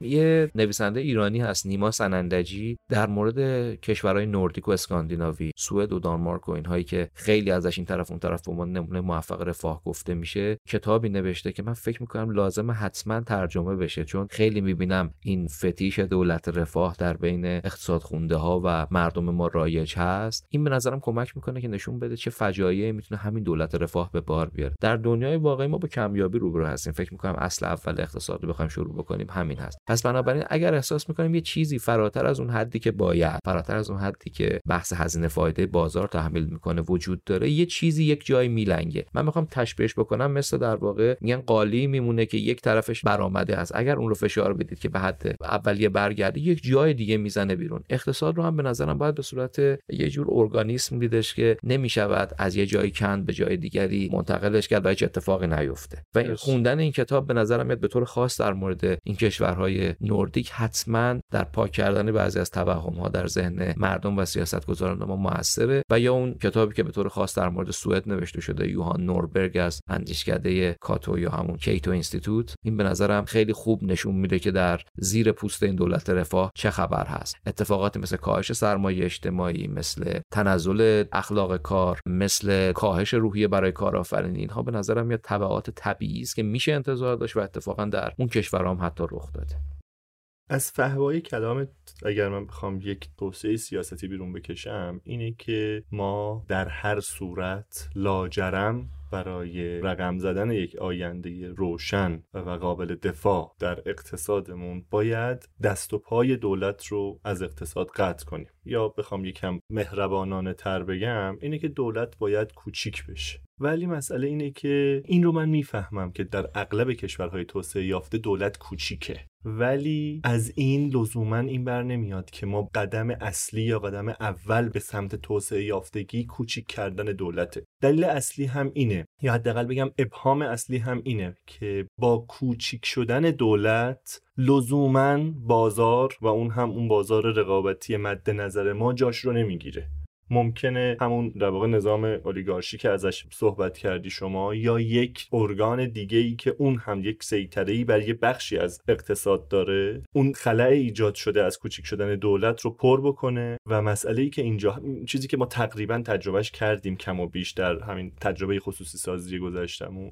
یه نویسنده ایرانی هست نیما سنندجی در مورد کشورهای نوردیک و اسکاندیناوی سوئد و دانمارک و اینهایی که خیلی ازش این طرف اون طرف به عنوان نمونه موفق رفاه گفته میشه کتابی نوشته که من فکر می‌کنم لازم حتما ترجمه بشه چون خیلی می‌بینم این فتیش دولت رفاه در بین اقتصاد خونده ها و مردم ما رایج هست. این به نظرم کمک می‌کنه که نشون بده چه فجایعی می‌تونه همین دولت رفاه به بار بیاره. در دنیای واقعی ما با کمیابی روبرو هستیم. فکر می‌کنم اصل اول اقتصاد رو بخوایم شروع بکنیم همین هست. پس بنابراین اگر احساس می‌کنیم یه چیزی فراتر از اون حدی که باید فراتر از اون حدی که بحث هزینه فایده بازار تحمیل می‌کنه وجود داره یه چیزی یک جای میلنگه. من می‌خوام تشبیهش بکنم مثل در واقع میگن قالی میمونه که یک طرفش برآمده است. اگر اون رو فشار بدید که به حد اولیه برگرده یک جای دیگه می‌زنه بیرون. اقتصاد رو هم به نظرم باید به صورت یه جور ارگانیسم دیدش که نمی‌شود از یه جایی کند به جای دیگری منتقلش کرد و هیچ اتفاقی نیفته. و این خوندن این کتاب به نظرم میاد به طور خاص در مورد این کشورهای نوردیک حتما در پاک کردن بعضی از توهم ها در ذهن مردم و سیاستگزاران ما موثره و یا اون کتابی که به طور خاص در مورد سوئد نوشته شده یوهان نوربرگ از اندیشکده کاتو یا همون کیتو Institute این به نظرم خیلی خوب نشون میده که در زیر پوست این دولت رفاه چه خبر هست. اتفاقاتی مثل کاهش سرمایه اجتماعی مثل تنزل اخلاق کار مثل کاهش روحیه برای کارآفرینی اینها به نظرم میاد تبعات طبیعی است که میشه انتظار داشت و اتفاقا در اون کشورها هم حتی رخ داده. از فهوای کلامت اگر من بخوام یک توسعه سیاستی بیرون بکشم اینه که ما در هر صورت لاجرم برای رقم زدن یک آینده روشن و قابل دفاع در اقتصادمون باید دست و پای دولت رو از اقتصاد قطع کنیم. یا بخوام یکم مهربانانه تر بگم اینه که دولت باید کوچیک بشه. ولی مسئله اینه که این رو من می‌فهمم که در اغلب کشورهای توسعه یافته دولت کوچیکه. ولی از این لزوما این بر نمیاد که ما قدم اصلی یا قدم اول به سمت توسعه یافتگی کوچیک کردن دولته. دلیل اصلی هم اینه یا حداقل بگم ابهام اصلی هم اینه که با کوچیک شدن دولت لزوما بازار و اون هم اون بازار رقابتی مد نظر ما جاش رو نمی‌گیره. ممکنه همون در واقع نظام اولیگارشی که ازش صحبت کردی شما یا یک ارگان دیگه ای که اون هم یک سیطره ای بر یه بخشی از اقتصاد داره اون خلع ایجاد شده از کوچیک شدن دولت رو پر بکنه و مسئله ای که اینجا چیزی که ما تقریبا تجربهش کردیم کم و بیش در همین تجربه خصوصی سازی گذشتمون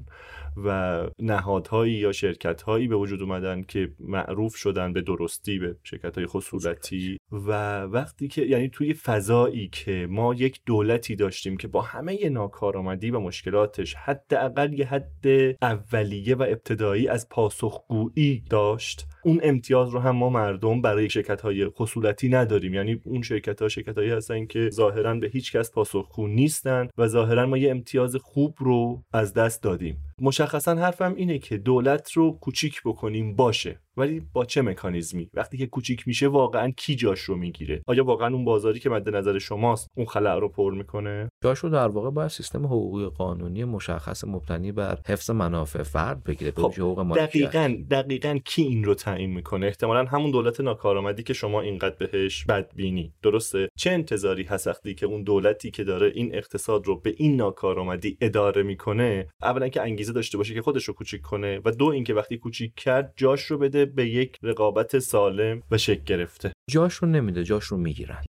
و نهادهایی یا شرکتهایی به وجود اومدن که معروف شدن به درستی به شرکت های خصوصی و وقتی که یعنی توی فضایی که ما یک دولتی داشتیم که با همه ناکارآمدی و مشکلاتش حداقل یه حد اولیه و ابتدایی از پاسخگویی داشت. اون امتیاز رو هم ما مردم برای شرکت های خصولتی نداریم. یعنی اون شرکت ها شرکت هایی هستن که ظاهرا به هیچ کس پاسخگو نیستن و ظاهرا ما یه امتیاز خوب رو از دست دادیم. مشخصا حرفم اینه که دولت رو کوچیک بکنیم باشه. ولی با چه مکانیزمی؟ وقتی که کوچیک میشه واقعا کی جاش رو می‌گیره؟ آیا واقعا اون بازاری که مد نظر شماست اون خلع رو پر می‌کنه؟ جاش رو در واقع باید سیستم حقوقی قانونی مشخص مبتنی بر حفظ منافع فرد بگیره به خب حقوق دقیقاً دقیقاً کی این رو تعیین می‌کنه؟ احتمالا همون دولت ناکارآمدی که شما اینقدر بهش بدبینی. درسته؟ چه انتظاری هست وقتی که اون دولتی که داره این اقتصاد رو به این ناکارآمدی اداره می‌کنه اولا که انگیزه داشته باشه که خودش رو کوچیک کنه و دو اینکه وقتی کوچیک کرد جاش رو بده به یک رقابت سالم و شکل گرفته. جاش رو نمیده جاش رو می‌گیرن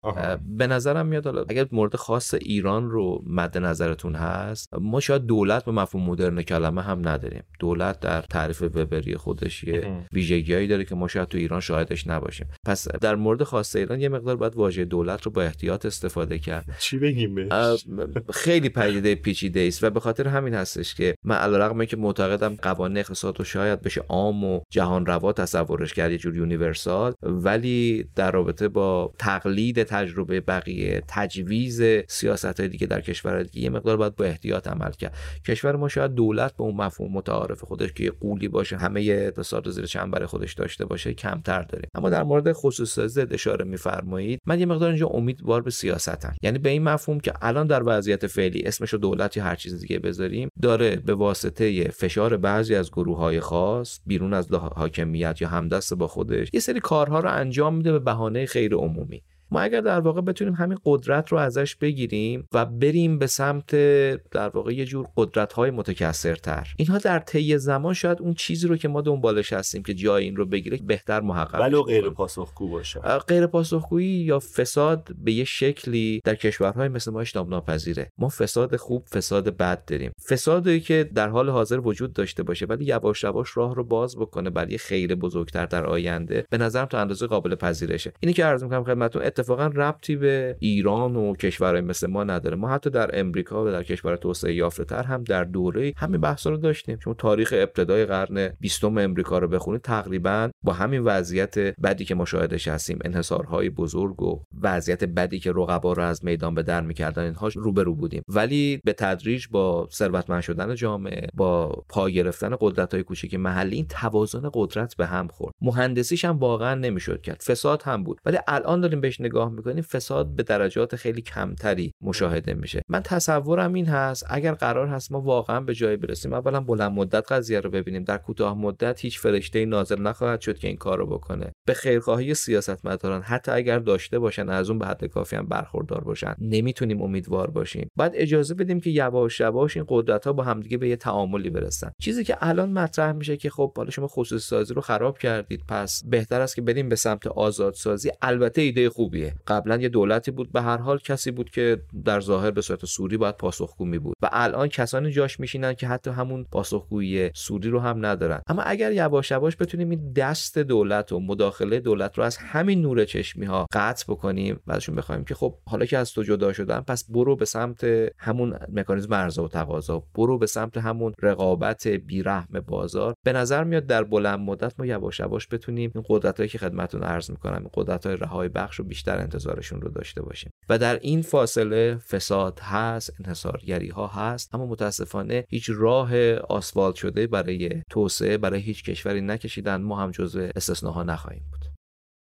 به نظرم میاد حالا اگر مورد خاص ایران رو مد نظرتون هست ما شاید دولت به مفهوم مدرن کلمه هم نداریم. دولت در تعریف وبری خودش یه ویژگیهایی داره که ما شاید تو ایران شاهدش نباشیم. پس در مورد خاص ایران یه مقدار باید واژه دولت رو با احتیاط استفاده کرد. چی بگیم خیلی پدیده پیچیده است و به خاطر همین هستش که من علیرغم که معتقدم قوانین اقتصاد رو شاید بشه عام و جهان روا تصورش کرد یه جور یونیورسال ولی در رابطه با تقلید تجربه بقیه تجویز سیاست های دیگه در کشور دیگه یه مقدار باید با احتیاط عمل کرد. کشور ما شاید دولت به اون مفهوم متعارف خودش که قولی باشه همه اقتصاد زیر چنبر خودش داشته باشه کمتر داریم اما در مورد خصوص سازی اشاره میفرمایید. من یه مقدار اینجا امیدوار به سیاستم. یعنی به این مفهوم که الان در وضعیت فعلی اسمش رو دولت یا هر چیز دیگه بذاریم داره به واسطه فشار بعضی از گروه های خاص بیرون از حاکمیت یا همدست با خودش یه سری کارها رو انجام میده به بهانه خیر عمومی. ما اگر در واقع بتونیم همین قدرت رو ازش بگیریم و بریم به سمت در واقع یه جور قدرت های متکثرتر. اینها در طی زمان شاید اون چیزی رو که ما دنبالش هستیم که جای این رو بگیره بهتر محقق ولو غیر پاسخگو باشه. غیر پاسخگویی یا فساد به یه شکلی در کشورهای مثل ما اجتناب ناپذیره ما فساد خوب فساد بد داریم. فسادی که در حال حاضر وجود داشته باشه ولی یواش یواش راه رو باز بکنه برای خیر بزرگتر در آینده به نظرم تا اندازه قابل پذیرشه. اینی که عرض می‌کنم خدمتتون اتفاقا ربطی به ایران و کشورهای مثل ما نداره. ما حتی در امریکا و در کشور توسعه یافته تر هم در دوره همین بحث رو داشتیم. چون تاریخ ابتدای قرن بیستم امریکا رو بخونید تقریبا با همین وضعیت بدی که مشاهدش هستیم. انحصارهای بزرگ و وضعیت بدی که رقبا رو از میدان به در می‌کردن اینها روبرو بودیم. ولی به تدریج با ثروتمند شدن جامعه با پا گرفتن قدرت های کوچیک محلی این توازن قدرت به هم خورد. مهندسیش هم واقعا نمی‌شد کرد. فساد هم بود. ولی الان داریم بهش نگاه می‌کنیم فساد به درجات خیلی کمتری مشاهده میشه. من تصورم این هست اگر قرار هست ما واقعا به جایی برسیم اولا بلند مدت قضیه رو ببینیم. در کوتاه مدت هیچ فرشته نازل نخواهد شد که این کار رو بکنه. به خیرخواهی سیاستمداران حتی اگر داشته باشن از اون به حد کافی هم برخوردار باشن. نمی‌تونیم امیدوار باشیم. باید اجازه بدیم که یواش یواش این قدرت ها با همدیگه به یه تعاملی برسن. چیزی که الان مطرح میشه که خب حالا شما خصوصی سازی رو خراب کردید پس بهتر است که بریم به سمت آزادسازی. البته ایده خوبیه. قبلا یه دولتی بود به هر حال کسی بود که در ظاهر به صورت سوری باید پاسخگو می بود و الان کسانی جاش میشینن که حتی همون پاسخگویی سوری رو هم ندارن. اما اگر یواش یواش بتونیم این دست دولت و مداخله دولت رو از همین نور چشمی ها قطع بکنیم و ازشون بخوایم که خب حالا که از تو جدا شدن پس برو به سمت همون مکانیزم عرضه و تقاضا. برو به سمت همون رقابت بیرحم بازار. به نظر میاد در بلند مدت ما یواش یواش بتونیم این قدرتایی که خدمتتون عرض می‌کنم این قدرت های رهای بخش رو بیشتر انتظارشون رو داشته باشیم. و در این فاصله فساد هست انحصارگری ها هست اما متاسفانه هیچ راه آسفالت شده برای توسعه برای هیچ کشوری نکشیدن. ما هم جزو استثناها نخواهیم بود.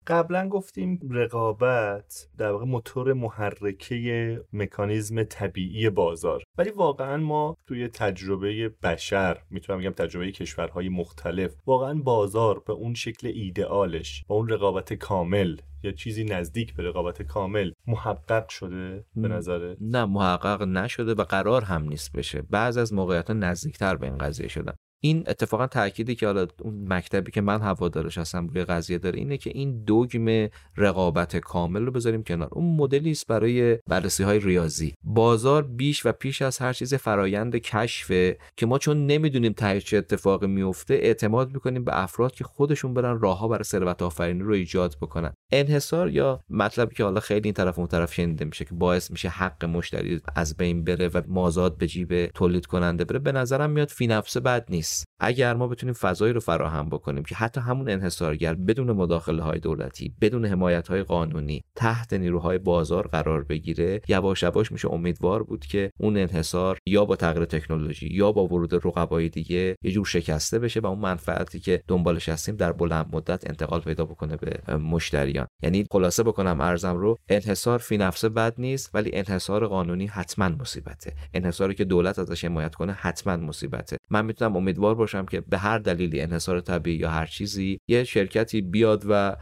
قبلا گفتیم رقابت در واقع موتور محرکه مکانیزم طبیعی بازار. ولی واقعا ما توی تجربه بشر می‌تونم بگم تجربه کشورهای مختلف واقعا بازار به اون شکل ایدئالش با اون رقابت کامل یا چیزی نزدیک به رقابت کامل محقق شده به نظره نه محقق نشده و قرار هم نیست بشه. بعض از موقعیت نزدیکتر به این قضیه شدن. این اتفاقا تأکیدی که حالا اون مکتبی که من هوادارش هستم روی قضیه داره اینه که این دوگم رقابت کامل رو بذاریم کنار. اون مدلی است برای بررسی های ریاضی. بازار بیش و پیش از هر چیز فرایند کشفه که ما چون نمی‌دونیم ته چه اتفاقی میفته اعتماد می‌کنیم به افراد که خودشون برن راهها برای ثروت آفرینی رو ایجاد بکنن. انحصار یا مطلبی که حالا خیلی این طرف اون طرف شنیده میشه که باعث میشه حق مشتری از بین بره و مازاد به جیب تولید کننده بره به نظرم میاد فی نفسه بد نیست. اگر ما بتونیم فضایی رو فراهم بکنیم که حتی همون انحصارگر بدون مداخله های دولتی بدون حمایت های قانونی تحت نیروهای بازار قرار بگیره یواش یواش میشه امیدوار بود که اون انحصار یا با تغییر تکنولوژی یا با ورود رقبای دیگه یه جور شکسته بشه و اون منفعتی که دنبالش هستیم در بلند مدت انتقال پیدا بکنه به مشتریان. یعنی خلاصه بکنم ارزم رو انحصار فی نفسه بد نیست ولی انحصار قانونی حتما مصیبته. انحصاری که دولت ازش حمایت کنه حتما مصیبته. من می‌تونم امید امیدوار باشم که به هر دلیلی انحصار طبیعی یا هر چیزی یه شرکتی بیاد و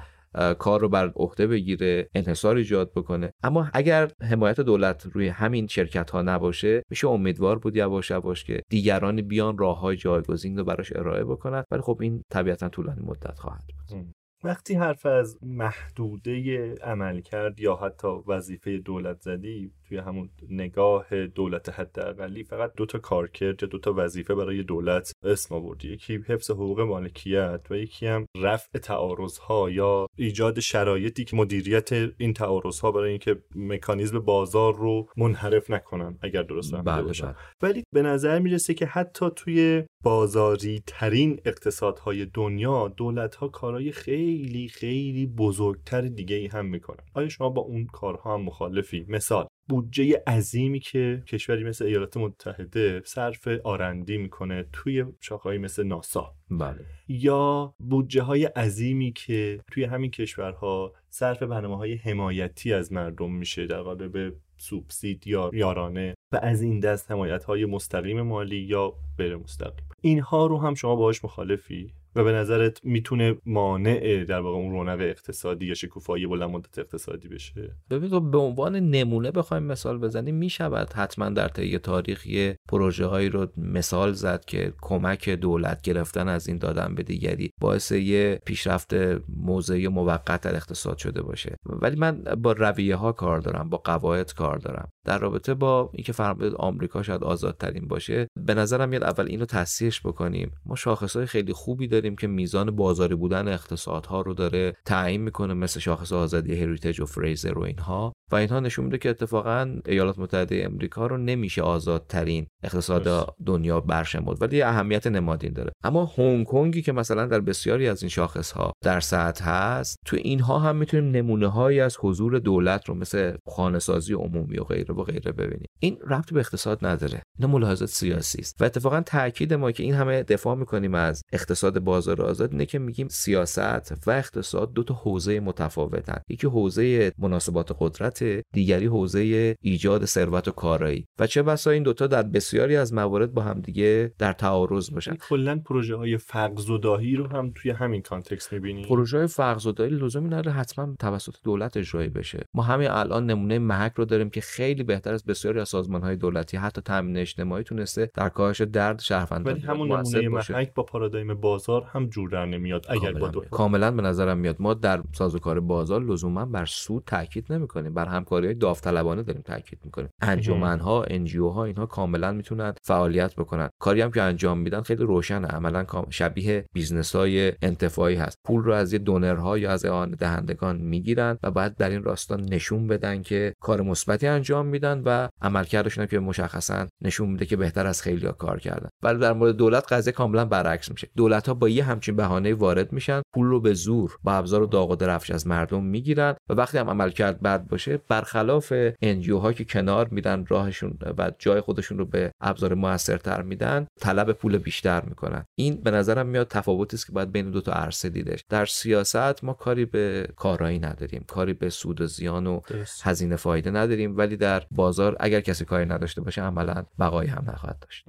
کار رو بر عهده بگیره انحصار ایجاد بکنه. اما اگر حمایت دولت روی همین شرکت ها نباشه میشه امیدوار بود یواش یواش که دیگرانی بیان راه های جایگزین رو براش ارائه بکنن. ولی خب این طبیعتا طولانی مدت خواهد بود. وقتی حرف از محدوده عمل کرد یا حتی وظیفه دولت زدی توی همون نگاه دولت حداقلی فقط دو تا کارکرد یا دو تا وظیفه برای دولت اسم آوردی یکی حفظ حقوق مالکیت و یکی هم رفع تعارض ها یا ایجاد شرایطی که مدیریت این تعارض ها برای اینکه مکانیزم بازار رو منحرف نکنن اگر درست بله باشم بله. ولی به نظر می‌رسه که حتی توی بازاری ترین اقتصادهای دنیا دولت ها کارهای خیلی خیلی بزرگتر دیگه ای هم می‌کنن. آیا شما با اون کارها هم مخالفی؟ مثال بودجه عظیمی که کشوری مثل ایالات متحده صرف آرندی می‌کنه توی شاخه‌ای مثل ناسا. بله. یا بودجه های عظیمی که توی همین کشورها صرف برنامه های حمایتی از مردم میشه در قالب سوبسید یا یارانه و از این دست حمایت های مستقیم مالی یا غیر مستقیم اینها رو هم شما باهاش مخالفی؟ و به نظرت می‌تونه مانع در واقع اون رونق اقتصادی یا شکوفایی بلند مدت اقتصادی بشه؟ ببین تو به عنوان نمونه بخوایم مثال بزنیم می‌شود حتما در طی تاریخ یه پروژه هایی رو مثال زد که کمک دولت گرفتن از این دادن به دیگری باعث یه پیشرفت موضعی موقت در اقتصاد شده باشه. ولی من با رویه ها کار دارم با قواعد کار دارم. در رابطه با اینکه فرمودید آمریکا شاید آزادترین باشه به نظرم میاد اول اینو تصحیحش بکنیم. ما شاخص خیلی خوبی داریم که میزان بازاری بودن اقتصادها رو داره تعیین می‌کنه مثل شاخص آزادی هریتیج و فریزر و اینها. و اینها نشون میده که اتفاقا ایالات متحده امریکا رو نمیشه آزادترین اقتصاد دنیا برشمرد ولی اهمیت نمادین داره. اما هنگ کنگی که مثلا در بسیاری از این شاخص ها در سطح هست تو اینها هم می‌تونیم نمونه هایی از حضور دولت رو مثل خانه سازی عمومی و غیره و غیره ببینیم. این ربط به اقتصاد نداره. اینا ملاحظات سیاسی است. و اتفاقا تاکید ما که این همه دفاع می‌کنیم از اقتصاد بازار آزاد اینه که میگیم سیاست و اقتصاد دو تا حوزه متفاوتن. یکی حوزه مناسبات قدرت دیگری حوزه ایجاد ثروت و کارایی. و چه بسا این دوتا در بسیاری از موارد با هم دیگه در تعارض باشن. کلا پروژه های فقرزدایی رو هم توی همین context می‌بینی؟ پروژه های فقرزدایی لزومی نداره حتما توسط دولت اجرایی بشه. ما همین الان نمونه محک رو داریم که خیلی بهتر از بسیاری از سازمان های دولتی حتی تامین اجتماعی تونسته در کاهش درد شهروندان ولی همون نمونه محک با پارادایم بازار هم جور در نمیاد اگر با کاملا به نظرم میاد. ما در سازوکار بازار لزوما بر سود تاکید نمی‌کنیم. بر همکاری های داوطلبانه داریم تاکید می‌کنیم. انجمن ها NGO ها اینها کاملا می‌تونن فعالیت بکنن. کاری هم که انجام میدن خیلی روشنه. عملا شبیه business های انتفاعی هست. پول رو از یه دونرها یا از اعانه دهندگان می‌گیرن و بعد در این راستا نشون بدن که کار مثبتی انجام میدن و عملکردشون که مشخصا نشون میده که بهتر از خیلی کار کردن. ولی در مورد دولت قضیه کاملا برعکس میشه. دولت ها با یه همچین بهانه وارد میشن. پول رو به زور با ابزار و داغ و درفش از مردم می‌گیرن و وقتی هم عملکرد بد باشه برخلاف انجیو ها که کنار میدن راهشون و جای خودشون رو به ابزار موثرتر میدن طلب پول بیشتر می‌کنن. این به نظرم میاد تفاوتی است که باید بین دو تا عرصه دیدش. در سیاست ما کاری به کارایی نداریم. کاری به سود و زیان و هزینه فایده نداریم. ولی در بازار اگر کسی کاری نداشته باشه عملا بقایی هم نخواهد داشت.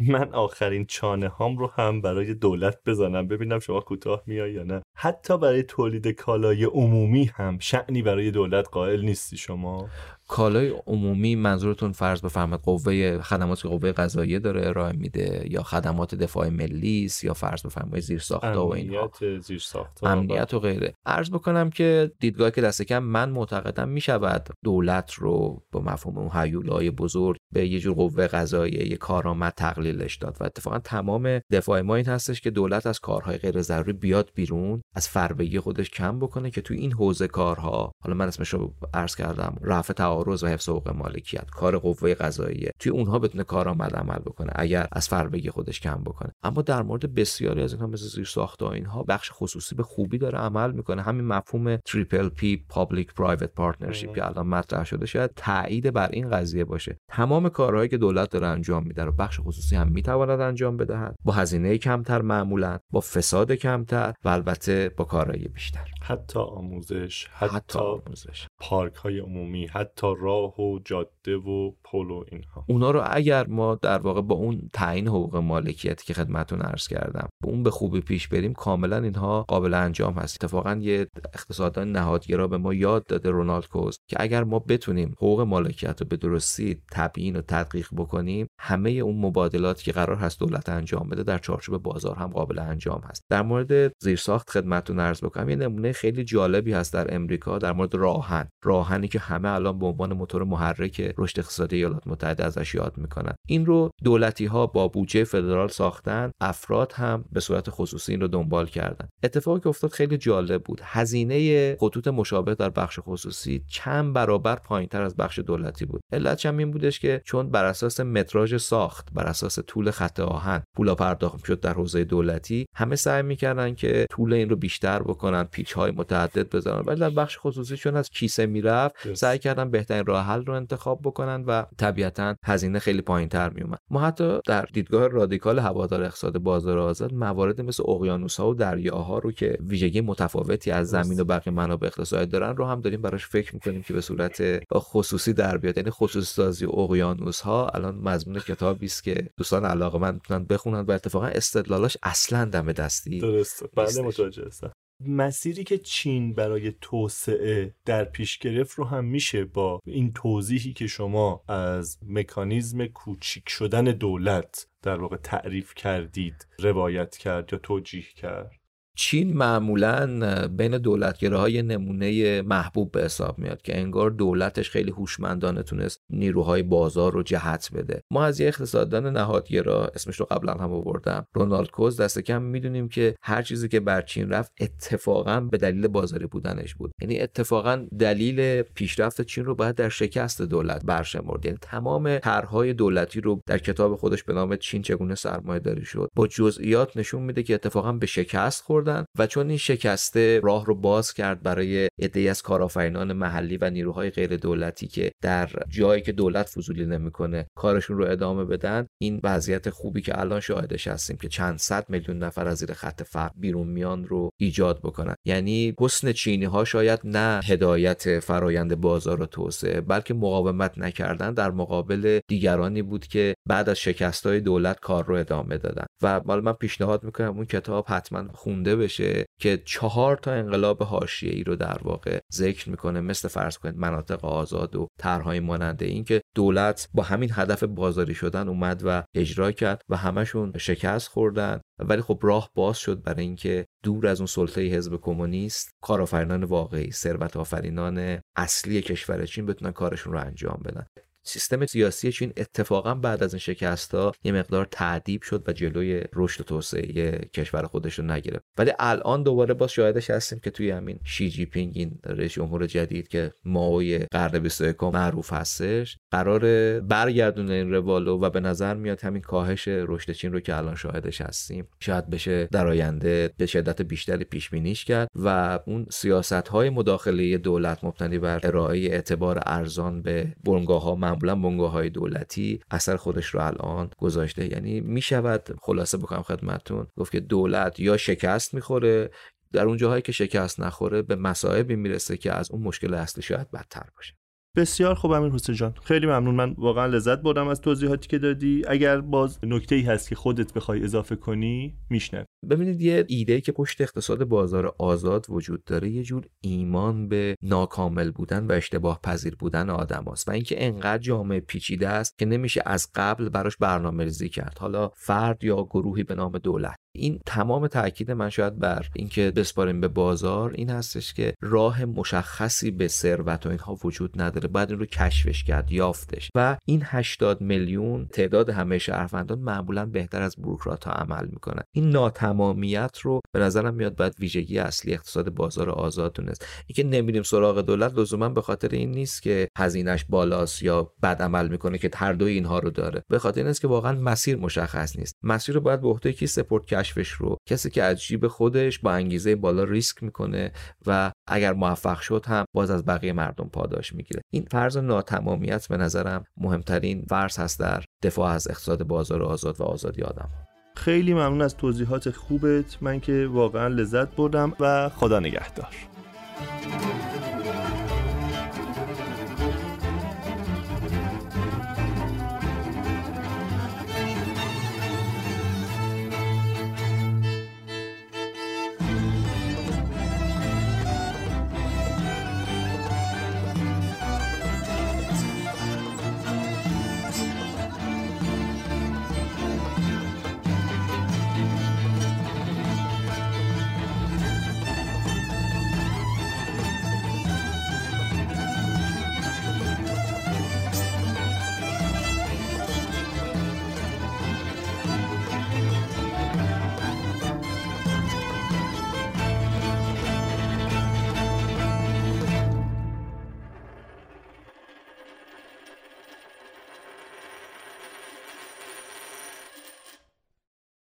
من آخرین چانه هام رو هم برای دولت بزنم. ببینم شما کوتاه میای یا نه. حتی برای تولید کالای عمومی هم شعنی برای دولت قائل نیستی شما؟ کالای عمومی منظورتون فرض بفرمایید قوه خدمات که قوه قضاییه داره ارائه میده یا خدمات دفاع ملی است یا فرض بفرمایید زیر ساختا و اینها؟ زیر امنیت و غیره. عرض بکنم که دیدگاهی که دست کم من معتقدم می‌شود دولت رو با مفهوم اون هیولای بزرگ به یه جور قوه قضاییه یه کارآمد تقلیلش داد و اتفاقا تمام دفاع ما این هستش که دولت از کارهای غیر ضروری بیاد بیرون از فربگی خودش کم بکنه که تو این حوزه کارها حالا من اسمش رو عرض کردم رفع تعارض و حفظ حقوق مالکیت کار قوه قضاییه توی اونها بتونه کارآمد عمل بکنه اگر از فربگی خودش کم بکنه. اما در مورد بسیاری از اینها مثل زیر ساختا اینها بخش خصوصی به خوبی داره عمل می‌کنه. همین مفهوم triple P public private partnership که الان مطرح شده شاید تایید بر این قضیه باشه. تمام کارهایی که دولت داره انجام میده رو بخش خصوصی هم می‌تواند انجام بدهد. با هزینه کمتر معمولا با فساد کمتر و البته با کارایی بیشتر. حتی آموزش حتی, حتی آموزش. پارک های عمومی حتی راه و جاده. و پل و اینها. اونا رو اگر ما در واقع با اون تعیین حقوق مالکیتی که خدمتتون عرض کردم اون به خوبی پیش بریم کاملا اینها قابل انجام هست. اتفاقا یه اقتصاددان نهادگرا به ما یاد داده رونالد کوز که اگر ما بتونیم حقوق مالکیت رو به درستی تبیین و تدقیق بکنیم همه اون مبادلاتی که قرار هست دولت انجام بده در چارچوب بازار هم قابل انجام هست. در مورد زیرساخت خدمتتون عرض بکنم یه نمونه خیلی جالبی هست در امریکا در مورد راهن. راهنی که همه الان به عنوان موتور محرک رشد اقتصادی ایالات متحده ازش یاد می‌کنن. این رو دولتی ها با بودجه فدرال ساختن افراد هم به صورت خصوصی این رو دنبال کردن. اتفاقی که افتاد خیلی جالب بود. هزینه خطوط مشابه در بخش خصوصی چند برابر پایینتر از بخش دولتی بود. علت هم این بودش که چون بر اساس متراژ ساخت بر اساس طول خط آهن پولا پرداخت شد در حوزه دولتی همه سعی می‌کردن که طول این رو بیشتر بکنن پیچ های متعدد بذارن. ولی در بخش خصوصی چون از کیسه می‌رفت سعی کردن بهترین راه حل رو انتخاب بکنن و طبیعتا هزینه خیلی پایین تر می اومد ما حتی در دیدگاه رادیکال هوادار اقتصاد بازار آزاد موارد مثل اقیانوس ها و دریاها رو که ویژگی متفاوتی از زمین و بقیه منابع اقتصادی دارن رو هم داریم براش فکر می‌کنیم که به صورت خصوصی در بیاد. یعنی خصوصی سازی اقیانوس ها الان مضمون کتابی است که دوستان علاقه می‌تونن بخونن و اتفاقا استدلالاش اصلا دم دستی درسته. بله متوجه هستم. مسیری که چین برای توسعه در پیش گرفت رو هم میشه با این توضیحی که شما از مکانیزم کوچیک شدن دولت در واقع تعریف کردید روایت کرد یا توجیه کرد. چین معمولا بین دولتگراهای نمونه محبوب به حساب میاد که انگار دولتش خیلی هوشمندانه تونست نیروهای بازار رو جهت بده. ما از یه اقتصاددان نهادگرا اسمش رو قبلا هم آوردم رونالد کوز دست کم می‌دونیم که هر چیزی که بر چین رفت اتفاقا به دلیل بازاری بودنش بود. یعنی اتفاقا دلیل پیشرفت چین رو باید در شکست دولت برشمرد. یعنی تمام طرحهای دولتی رو در کتاب خودش به نام چین چگونه سرمایه داری شد با جزئیات نشون میده که اتفاقا به شکست خورد و چون این شکسته راه رو باز کرد برای عده‌ای از کارآفرینان محلی و نیروهای غیر دولتی که در جایی که دولت فضولی نمی‌کنه کارشون رو ادامه بدن این وضعیت خوبی که الان شاهدش هستیم که چند صد میلیون نفر از زیر خط فقر بیرون میان رو ایجاد بکنن. یعنی حسن چینی ها شاید نه هدایت فرایند بازار و توسعه بلکه مقاومت نکردن در مقابل دیگرانی بود که بعد از شکست های دولت کار رو ادامه دادن. و من پیشنهاد می‌کنم اون کتاب حتما خونده بشه که چهار تا انقلاب حاشیه ای رو در واقع ذکر می‌کنه. مثل فرض کنید مناطق آزاد و طرحهای ماننده این که دولت با همین هدف بازاری شدن اومد و اجرا کرد و همشون شکست خوردن. ولی خب راه باز شد برای اینکه دور از اون سلطه حزب کمونیست کارآفرینان واقعی ثروت آفرینان اصلی کشور چین بتونن کارشون رو انجام بدن. سیستم سیاسی چین اتفاقا بعد از این شکست ها یه مقدار تعدیب شد و جلوی رشد و توسعه کشور خودش رو نگرفت. ولی الان دوباره باز شاهدش هستیم که توی همین شی جی پینگ این رئیس جمهور جدید که ماوی قرن 21 معروف هستش قرار برگردونه این روالو و به نظر میاد همین کاهش رشد چین رو که الان شاهدش هستیم شاید بشه در آینده به شدت بیشتری پیش بینیش کرد و اون سیاست های مداخله دولت مبتنی بر ارائه اعتبار ارزان به بنگاه ها معمولا بنگاه های دولتی اثر خودش رو الان گذاشته. یعنی می‌شود خلاصه بکنم خدمتتون گفت که دولت یا شکست می‌خوره در اون جاهایی که شکست نخوره به مصائبی می‌رسه که از اون مشکل اصلی شاید بدتر باشه. بسیار خوب امیر حسین جان. خیلی ممنون. من واقعا لذت بردم از توضیحاتی که دادی. اگر باز نکته ای هست که خودت بخوای اضافه کنی میشنم ببینید یه ایده که پشت اقتصاد بازار آزاد وجود داره یه جور ایمان به ناکامل بودن و اشتباه پذیر بودن آدم هست و اینکه انقدر جامعه پیچیده است که نمیشه از قبل براش برنامه ریزی کرد. حالا فرد یا گروهی به نام دولت این تمام تاکید من شاید بر اینکه بسپاریم به بازار این هستش که راه مشخصی به ثروت و اینها وجود نداره. باید این رو کشفش کرد یافتش. و این 80 میلیون تعداد همه شهروندان معمولا بهتر از بروکرات ها عمل می‌کنن. این ناتمامیت رو به نظرم میاد باید ویژگی اصلی اقتصاد بازار آزاد دونست اینکه نمیریم سراغ دولت لزوما به خاطر این نیست که هزینهش بالاست یا بد عمل می‌کنه که هر دوی اینها رو داره. به خاطر این است که واقعا مسیر مشخص نیست. مسیر رو باید به عهده کی سپورت کشفش رو. کسی که از جیب خودش با انگیزه بالا ریسک می‌کنه و اگر موفق شد هم باز از بقیه مردم پاداش می‌گیره. این فرض ناتمامیت به نظرم مهمترین فرض هست در دفاع از اقتصاد بازار آزاد و آزادی آدم. خیلی ممنون از توضیحات خوبت. من که واقعا لذت بردم و خدا نگهدار.